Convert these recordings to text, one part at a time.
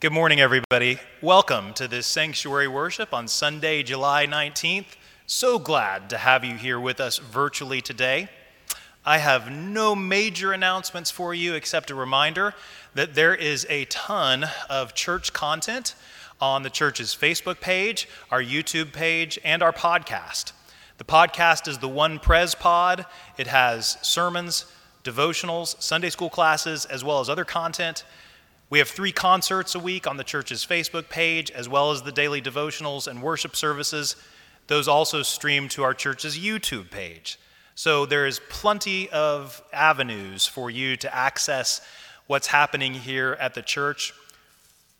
Good morning, everybody. Welcome to this sanctuary worship on Sunday, July 19th. So glad to have you here with us virtually today. I have no major announcements for you except a reminder that there is a ton of church content on the church's Facebook page, our YouTube page, and our podcast. The podcast is the One Pres Pod. It has sermons, devotionals, Sunday school classes, as well as other content. We have three concerts a week on the church's Facebook page, as well as the daily devotionals and worship services. Those also stream to our church's YouTube page. So there is plenty of avenues for you to access what's happening here at the church.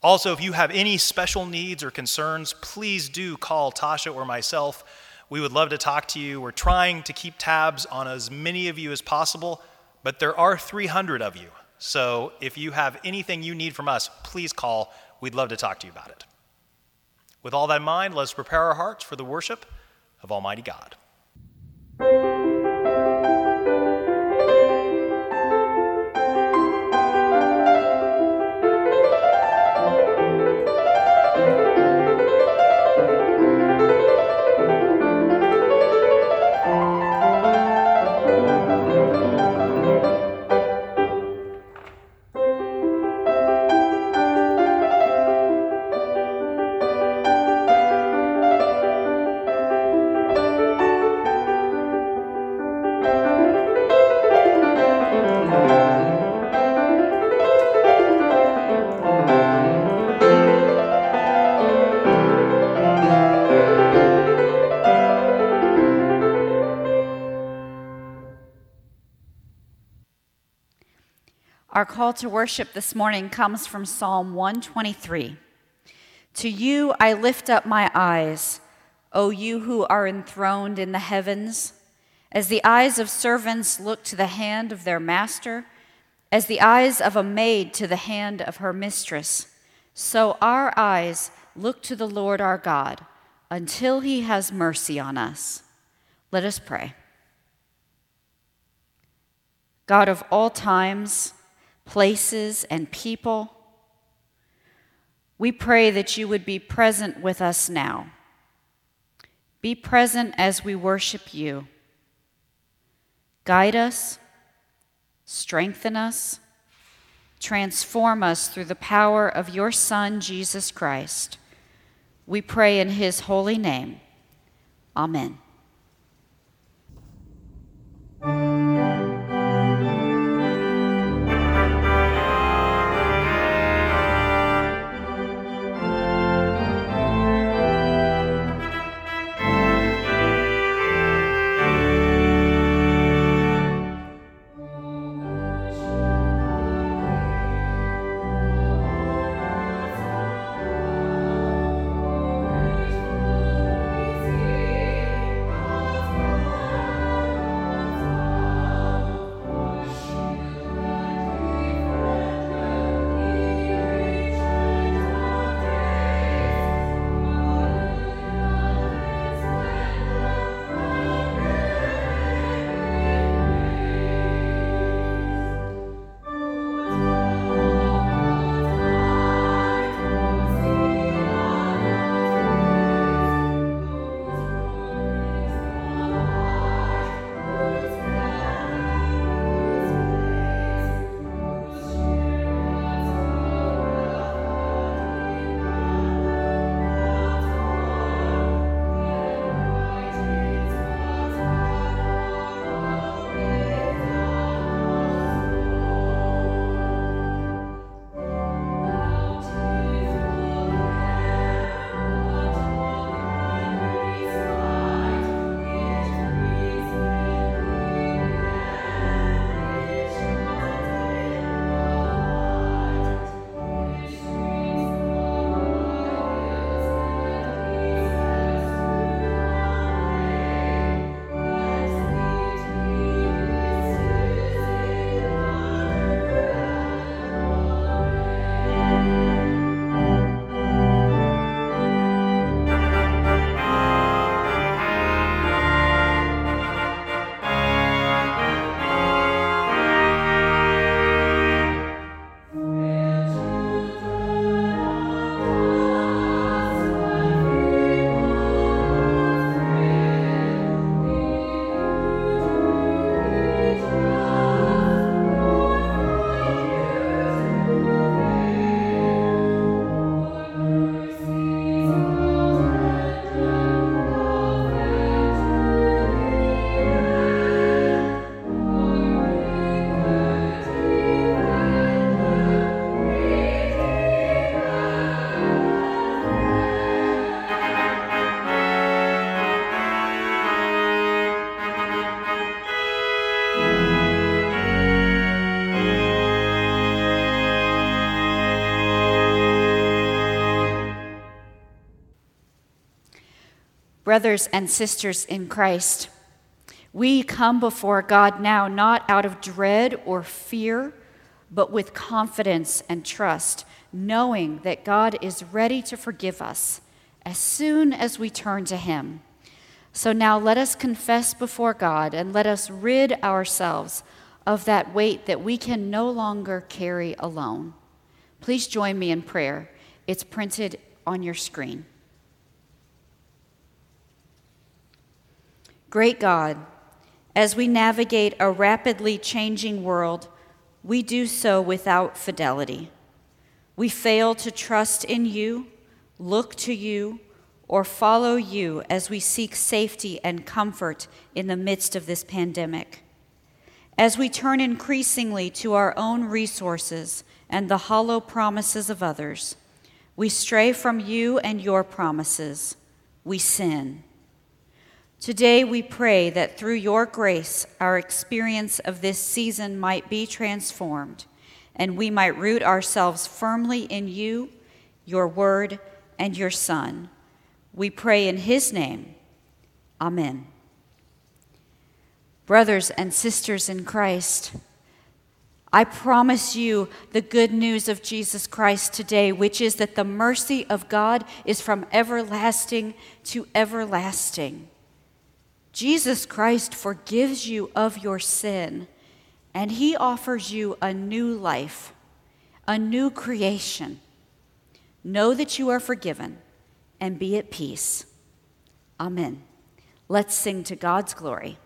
Also, if you have any special needs or concerns, please do call Tasha or myself. We would love to talk to you. We're trying to keep tabs on as many of you as possible, but there are 300 of you. So if you have anything you need from us, please call. We'd love to talk to you about it. With all that in mind, let's prepare our hearts for the worship of Almighty God. Call to worship this morning comes from Psalm 123. To you I lift up my eyes, O you who are enthroned in the heavens. As the eyes of servants look to the hand of their master, as the eyes of a maid to the hand of her mistress, so our eyes look to the Lord our God until he has mercy on us. Let us pray. God of all times, places, and people. We pray that you would be present with us now. Be present as we worship you. Guide us, strengthen us, transform us through the power of your Son, Jesus Christ. We pray in his holy name. Amen. Brothers and sisters in Christ, we come before God now not out of dread or fear, but with confidence and trust, knowing that God is ready to forgive us as soon as we turn to Him. So now let us confess before God and let us rid ourselves of that weight that we can no longer carry alone. Please join me in prayer. It's printed on your screen. Great God, as we navigate a rapidly changing world, we do so without fidelity. We fail to trust in you, look to you, or follow you as we seek safety and comfort in the midst of this pandemic. As we turn increasingly to our own resources and the hollow promises of others, we stray from you and your promises. We sin. Today, we pray that through your grace, our experience of this season might be transformed and we might root ourselves firmly in you, your word, and your Son we pray in his name. Amen. Brothers and sisters in Christ, I promise you the good news of Jesus Christ today, which is that the mercy of God is from everlasting to everlasting. Jesus Christ forgives you of your sin, and he offers you a new life, a new creation. Know that you are forgiven and be at peace. Amen. Let's sing to God's glory.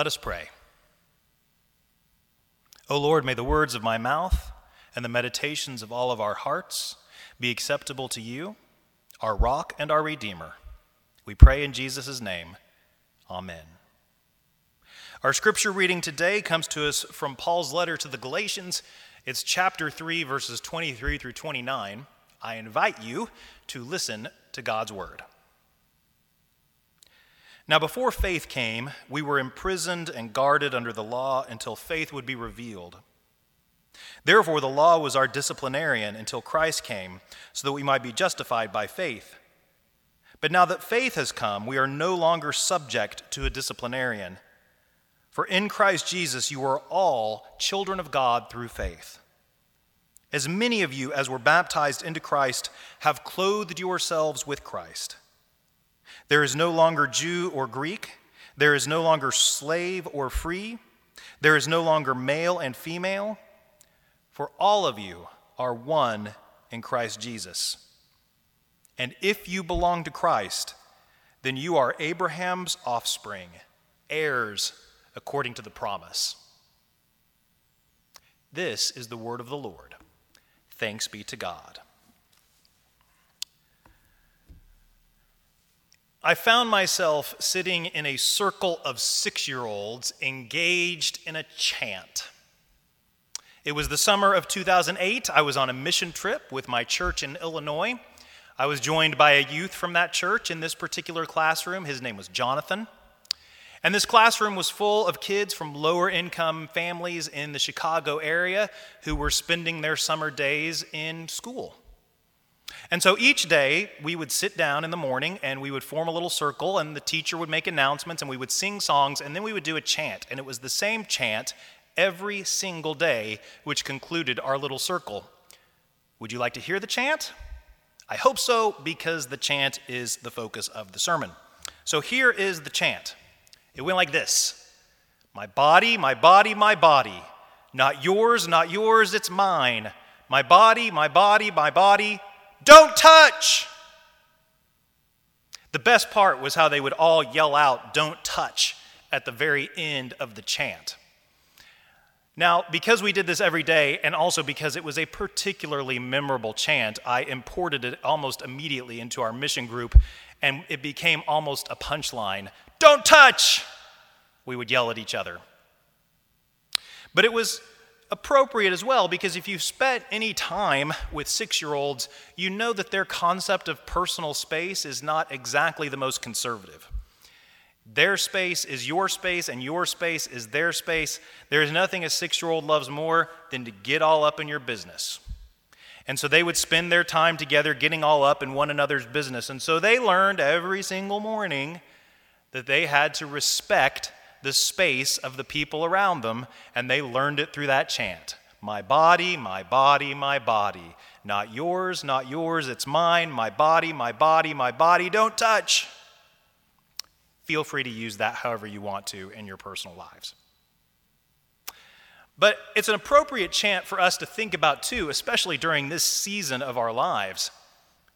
Let us pray. O Lord, may the words of my mouth and the meditations of all of our hearts be acceptable to you, our rock and our redeemer. We pray in Jesus' name. Amen. Our scripture reading today comes to us from Paul's letter to the Galatians. It's chapter 3, verses 23 through 29. I invite you to listen to God's word. Now, before faith came, we were imprisoned and guarded under the law until faith would be revealed. Therefore, the law was our disciplinarian until Christ came, so that we might be justified by faith. But now that faith has come, we are no longer subject to a disciplinarian. For in Christ Jesus, you are all children of God through faith. As many of you as were baptized into Christ have clothed yourselves with Christ. There is no longer Jew or Greek. There is no longer slave or free. There is no longer male and female. For all of you are one in Christ Jesus. And if you belong to Christ, then you are Abraham's offspring, heirs according to the promise. This is the word of the Lord. Thanks be to God. I found myself sitting in a circle of six year olds engaged in a chant. It was the summer of 2008. I was on a mission trip with my church in Illinois. I was joined by a youth from that church in this particular classroom. His name was Jonathan. And this classroom was full of kids from lower income families in the Chicago area who were spending their summer days in school. And so each day we would sit down in the morning and we would form a little circle, and the teacher would make announcements, and we would sing songs, and then we would do a chant. And it was the same chant every single day, which concluded our little circle. Would you like to hear the chant? I hope so, because the chant is the focus of the sermon. So here is the chant it went like this My body, my body, my body. Not yours, not yours, it's mine. My body, my body, my body. Don't touch. The best part was how they would all yell out, Don't touch, at the very end of the chant. Now, because we did this every day, and also because it was a particularly memorable chant, I imported it almost immediately into our mission group, and it became almost a punchline Don't touch! We would yell at each other. But it was appropriate as well because if you've spent any time with six year olds, you know that their concept of personal space is not exactly the most conservative. Their space is your space, and your space is their space. There is nothing a six year old loves more than to get all up in your business. And so they would spend their time together getting all up in one another's business. And so they learned every single morning that they had to respect the space of the people around them, and they learned it through that chant My body, my body, my body. Not yours, not yours, it's mine. My body, my body, my body. Don't touch. Feel free to use that however you want to in your personal lives. But it's an appropriate chant for us to think about too, especially during this season of our lives.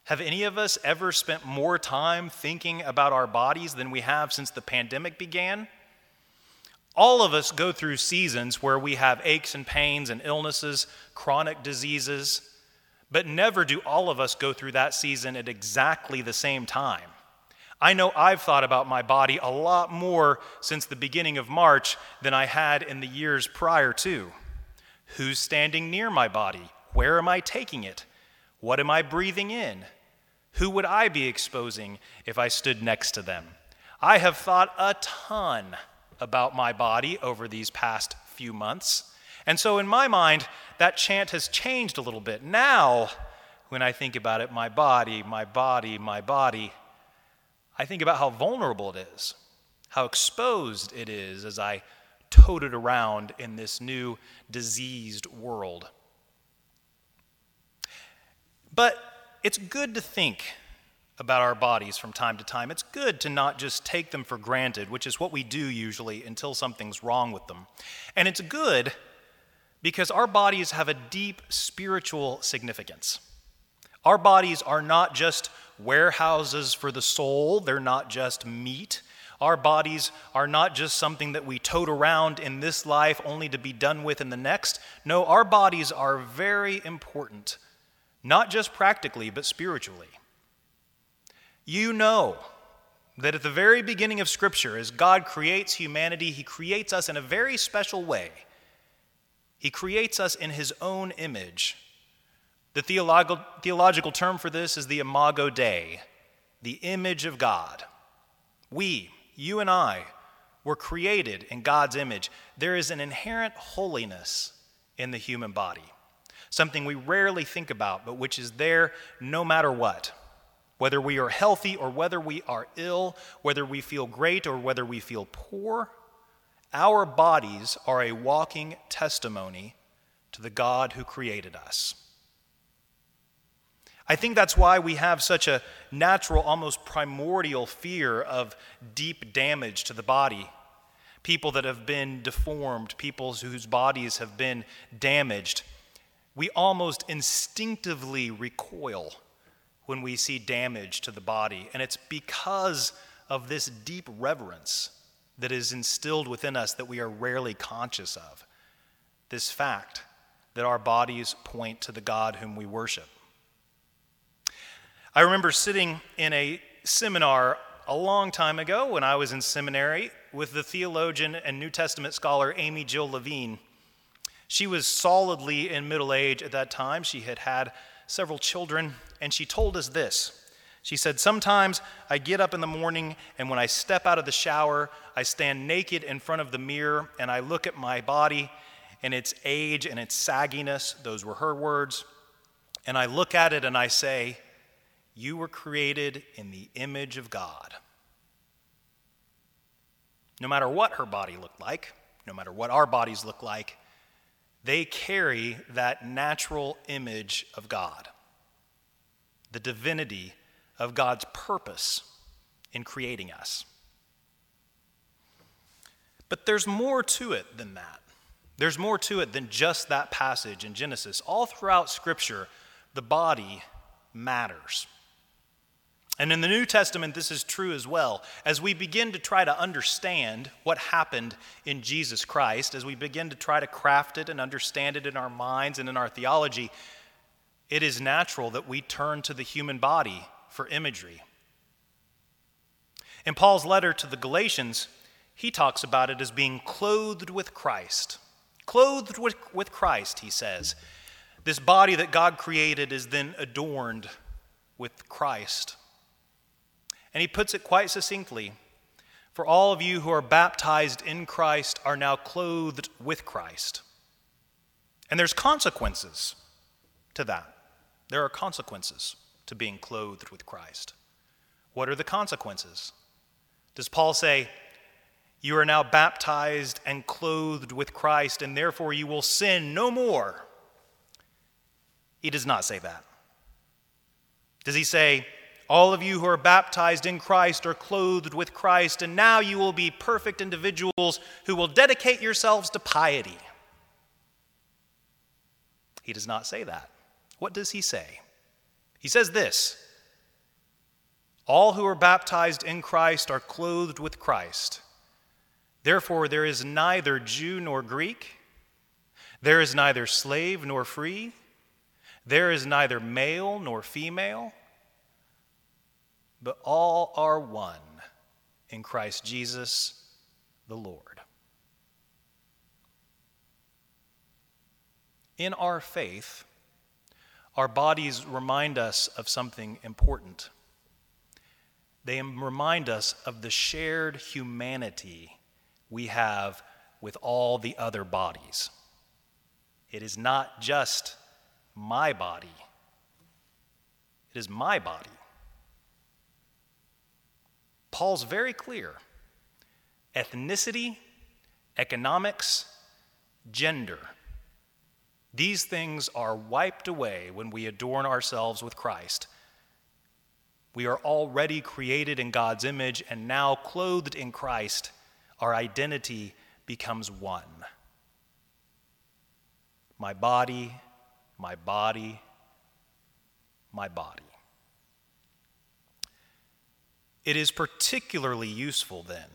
Have any of us ever spent more time thinking about our bodies than we have since the pandemic began? All of us go through seasons where we have aches and pains and illnesses, chronic diseases, but never do all of us go through that season at exactly the same time. I know I've thought about my body a lot more since the beginning of March than I had in the years prior to. Who's standing near my body? Where am I taking it? What am I breathing in? Who would I be exposing if I stood next to them? I have thought a ton about my body over these past few months. And so, in my mind, that chant has changed a little bit. Now, when I think about it, my body, my body, my body, I think about how vulnerable it is, how exposed it is as I tote it around in this new diseased world. But it's good to think about our bodies from time to time. It's good to not just take them for granted, which is what we do usually until something's wrong with them. And it's good because our bodies have a deep spiritual significance. Our bodies are not just warehouses for the soul, they're not just meat. Our bodies are not just something that we tote around in this life only to be done with in the next. No, our bodies are very important, not just practically, but spiritually. You know that at the very beginning of Scripture, as God creates humanity, He creates us in a very special way. He creates us in His own image. The theological, theological term for this is the imago Dei, the image of God. We, you and I, were created in God's image. There is an inherent holiness in the human body, something we rarely think about, but which is there no matter what. Whether we are healthy or whether we are ill, whether we feel great or whether we feel poor, our bodies are a walking testimony to the God who created us. I think that's why we have such a natural, almost primordial fear of deep damage to the body. People that have been deformed, people whose bodies have been damaged. We almost instinctively recoil when we see damage to the body. And it's because of this deep reverence that is instilled within us that we are rarely conscious of. This fact that our bodies point to the God whom we worship. I remember sitting in a seminar a long time ago when I was in seminary with the theologian and New Testament scholar Amy Jill Levine. She was solidly in middle age at that time. She had had several children, and she told us this. She said, Sometimes I get up in the morning, and when I step out of the shower, I stand naked in front of the mirror and I look at my body and its age and its sagginess. Those were her words. And I look at it and I say, You were created in the image of God. No matter what her body looked like, no matter what our bodies look like, they carry that natural image of God, the divinity of God's purpose in creating us. But there's more to it than that. There's more to it than just that passage in Genesis. All throughout Scripture, the body matters. And in the New Testament, this is true as well. As we begin to try to understand what happened in Jesus Christ, as we begin to try to craft it and understand it in our minds and in our theology, it is natural that we turn to the human body for imagery. In Paul's letter to the Galatians, he talks about it as being clothed with Christ. Clothed with, with Christ, he says. This body that God created is then adorned with Christ. And he puts it quite succinctly For all of you who are baptized in Christ are now clothed with Christ. And there's consequences to that. There are consequences to being clothed with Christ. What are the consequences? Does Paul say, You are now baptized and clothed with Christ, and therefore you will sin no more? He does not say that. Does he say, All of you who are baptized in Christ are clothed with Christ, and now you will be perfect individuals who will dedicate yourselves to piety? He does not say that. What does he say? He says this All who are baptized in Christ are clothed with Christ. Therefore, there is neither Jew nor Greek, there is neither slave nor free, there is neither male nor female, but all are one in Christ Jesus the Lord. In our faith, our bodies remind us of something important. They remind us of the shared humanity we have with all the other bodies. It is not just my body, it is my body. Paul's very clear ethnicity, economics, gender these things are wiped away when we adorn ourselves with Christ. We are already created in God's image, and now clothed in Christ, our identity becomes one. My body, my body, my body. It is particularly useful then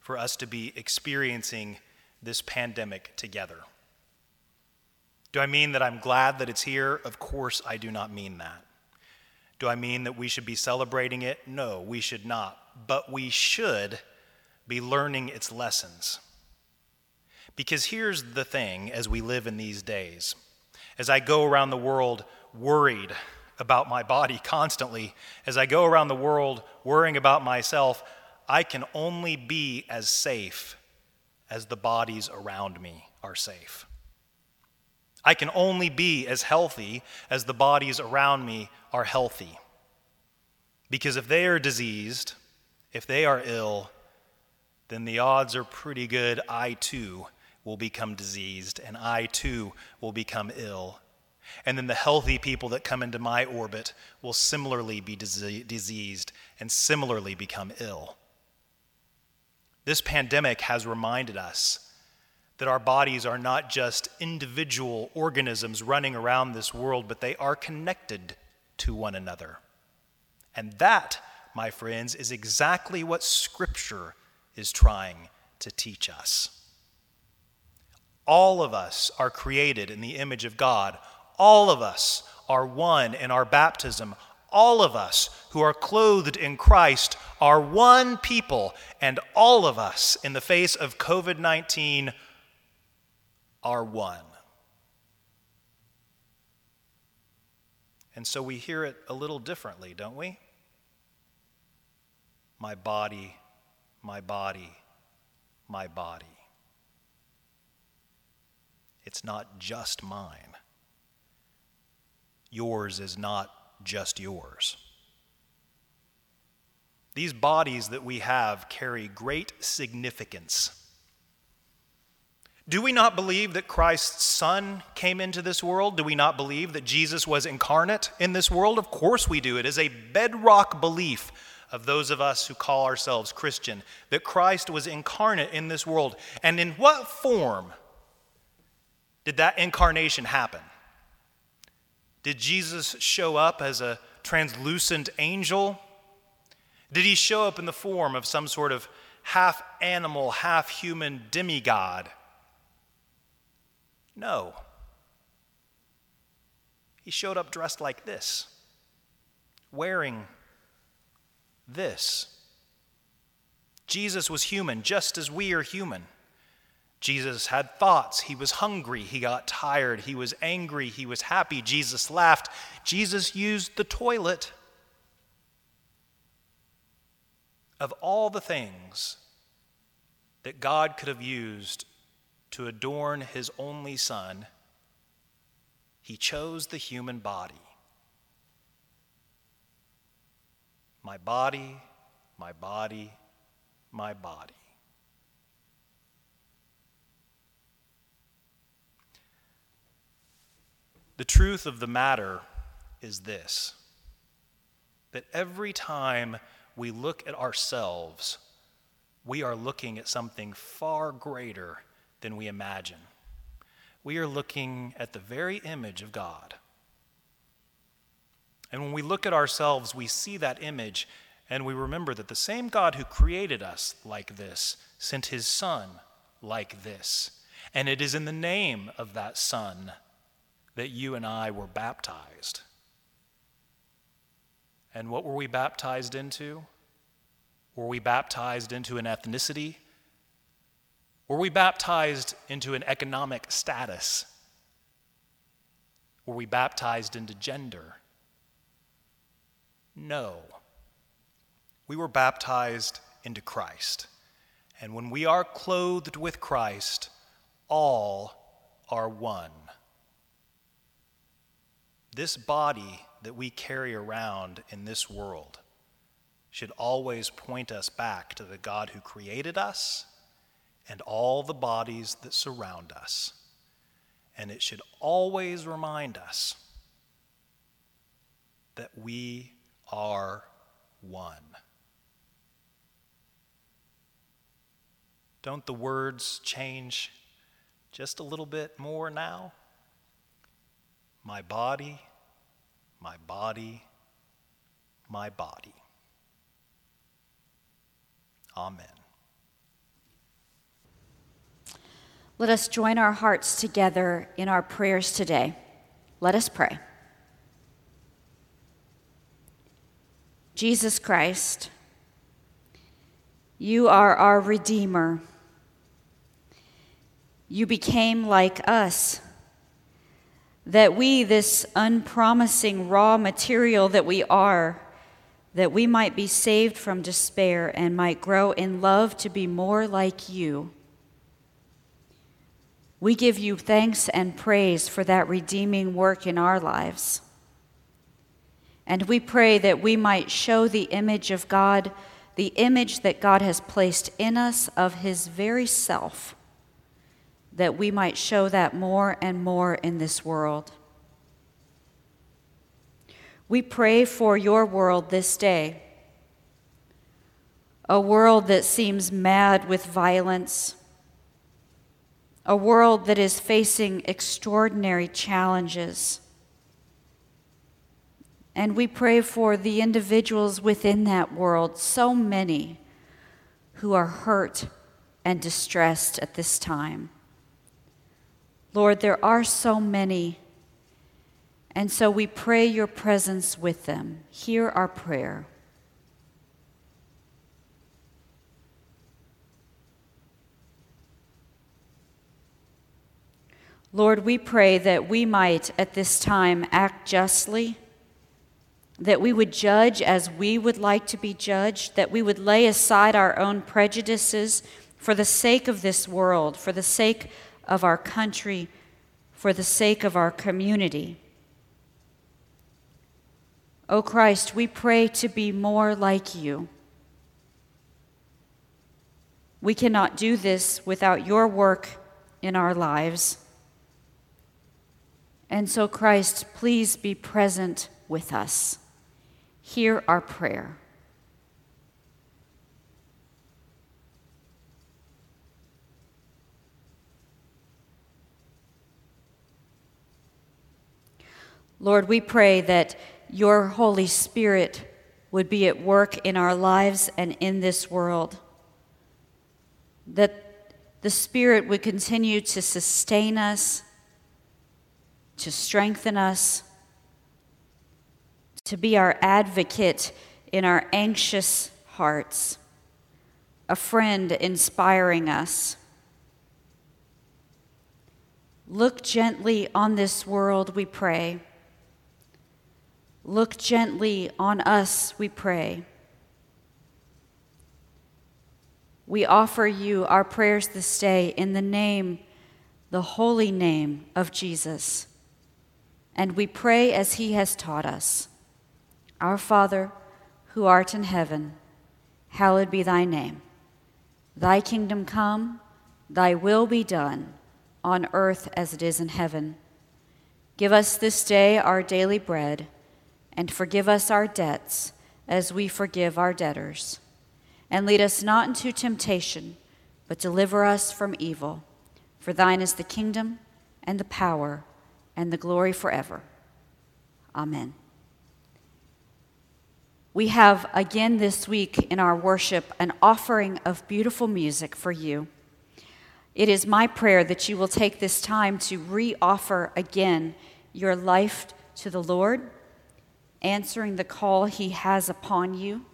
for us to be experiencing this pandemic together. Do I mean that I'm glad that it's here? Of course, I do not mean that. Do I mean that we should be celebrating it? No, we should not. But we should be learning its lessons. Because here's the thing as we live in these days as I go around the world worried about my body constantly, as I go around the world worrying about myself, I can only be as safe as the bodies around me are safe. I can only be as healthy as the bodies around me are healthy. Because if they are diseased, if they are ill, then the odds are pretty good I too will become diseased and I too will become ill. And then the healthy people that come into my orbit will similarly be diseased and similarly become ill. This pandemic has reminded us that our bodies are not just individual organisms running around this world, but they are connected to one another. And that, my friends, is exactly what Scripture is trying to teach us. All of us are created in the image of God. All of us are one in our baptism. All of us who are clothed in Christ are one people, and all of us in the face of COVID 19 are one. And so we hear it a little differently, don't we? My body, my body, my body. It's not just mine. Yours is not just yours. These bodies that we have carry great significance do we not believe that Christ's Son came into this world? Do we not believe that Jesus was incarnate in this world? Of course we do. It is a bedrock belief of those of us who call ourselves Christian that Christ was incarnate in this world. And in what form did that incarnation happen? Did Jesus show up as a translucent angel? Did he show up in the form of some sort of half animal, half human demigod? No. He showed up dressed like this, wearing this. Jesus was human, just as we are human. Jesus had thoughts. He was hungry. He got tired. He was angry. He was happy. Jesus laughed. Jesus used the toilet. Of all the things that God could have used to adorn his only son, he chose the human body. My body, my body, my body. The truth of the matter is this that every time we look at ourselves, we are looking at something far greater than we imagine. We are looking at the very image of God. And when we look at ourselves, we see that image and we remember that the same God who created us like this sent his Son like this. And it is in the name of that Son that you and I were baptized. And what were we baptized into? Were we baptized into an ethnicity? Were we baptized into an economic status? Were we baptized into gender? No. We were baptized into Christ. And when we are clothed with Christ, all are one. This body that we carry around in this world should always point us back to the God who created us and all the bodies that surround us. And it should always remind us that we are one. Don't the words change just a little bit more now? My body, my body, my body. Amen. Let us join our hearts together in our prayers today. Let us pray. Jesus Christ, you are our Redeemer. You became like us that we, this unpromising raw material that we are, that we might be saved from despair and might grow in love to be more like you. We give you thanks and praise for that redeeming work in our lives. And we pray that we might show the image of God, the image that God has placed in us of His very self that we might show that more and more in this world. We pray for your world this day, a world that seems mad with violence, a world that is facing extraordinary challenges. And we pray for the individuals within that world, so many who are hurt and distressed at this time. Lord, there are so many. And so we pray your presence with them. Hear our prayer. Lord, we pray that we might at this time act justly, that we would judge as we would like to be judged, that we would lay aside our own prejudices for the sake of this world, for the sake of our country, for the sake of our community. O Christ, we pray to be more like you. We cannot do this without your work in our lives. And so, Christ, please be present with us. Hear our prayer. Lord, we pray that your Holy Spirit would be at work in our lives and in this world. That the Spirit would continue to sustain us, to strengthen us, to be our advocate in our anxious hearts, a friend inspiring us. Look gently on this world, we pray. Look gently on us, we pray. We offer you our prayers this day in the name, the holy name of Jesus. And we pray as he has taught us Our Father, who art in heaven, hallowed be thy name. Thy kingdom come, thy will be done, on earth as it is in heaven. Give us this day our daily bread, and forgive us our debts as we forgive our debtors. And lead us not into temptation, but deliver us from evil. For thine is the kingdom, and the power, and the glory forever. Amen. We have again this week in our worship an offering of beautiful music for you. It is my prayer that you will take this time to re offer again your life to the Lord, answering the call He has upon you.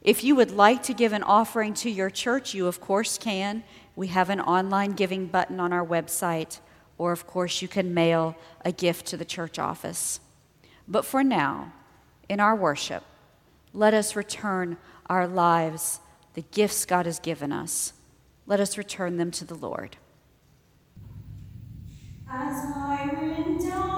If you would like to give an offering to your church, you of course can. We have an online giving button on our website, or of course, you can mail a gift to the church office. But for now, in our worship, let us return our lives, the gifts God has given us. Let us return them to the Lord. As I went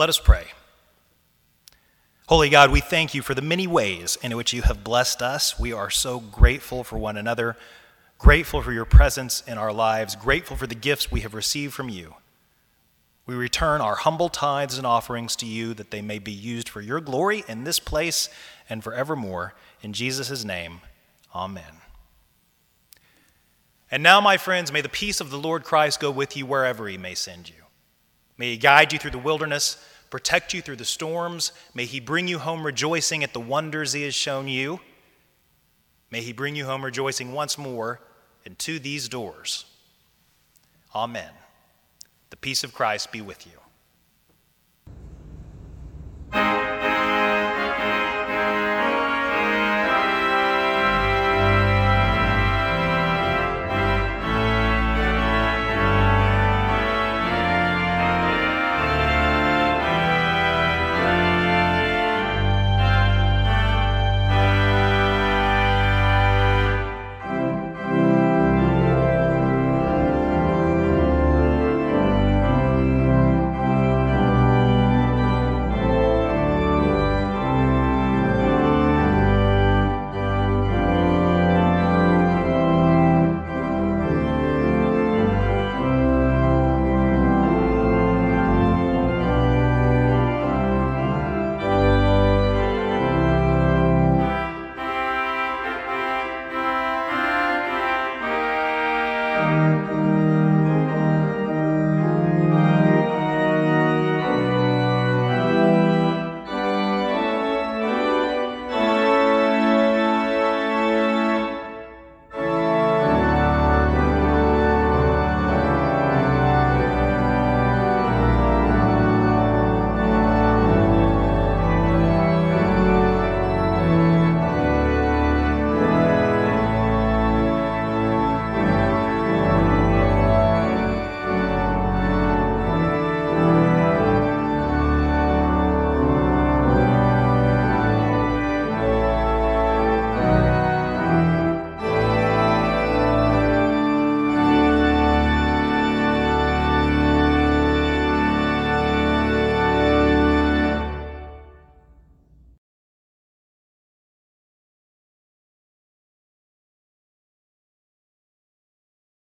Let us pray. Holy God, we thank you for the many ways in which you have blessed us. We are so grateful for one another, grateful for your presence in our lives, grateful for the gifts we have received from you. We return our humble tithes and offerings to you that they may be used for your glory in this place and forevermore. In Jesus' name, amen. And now, my friends, may the peace of the Lord Christ go with you wherever he may send you. May he guide you through the wilderness, protect you through the storms. May he bring you home rejoicing at the wonders he has shown you. May he bring you home rejoicing once more into these doors. Amen. The peace of Christ be with you.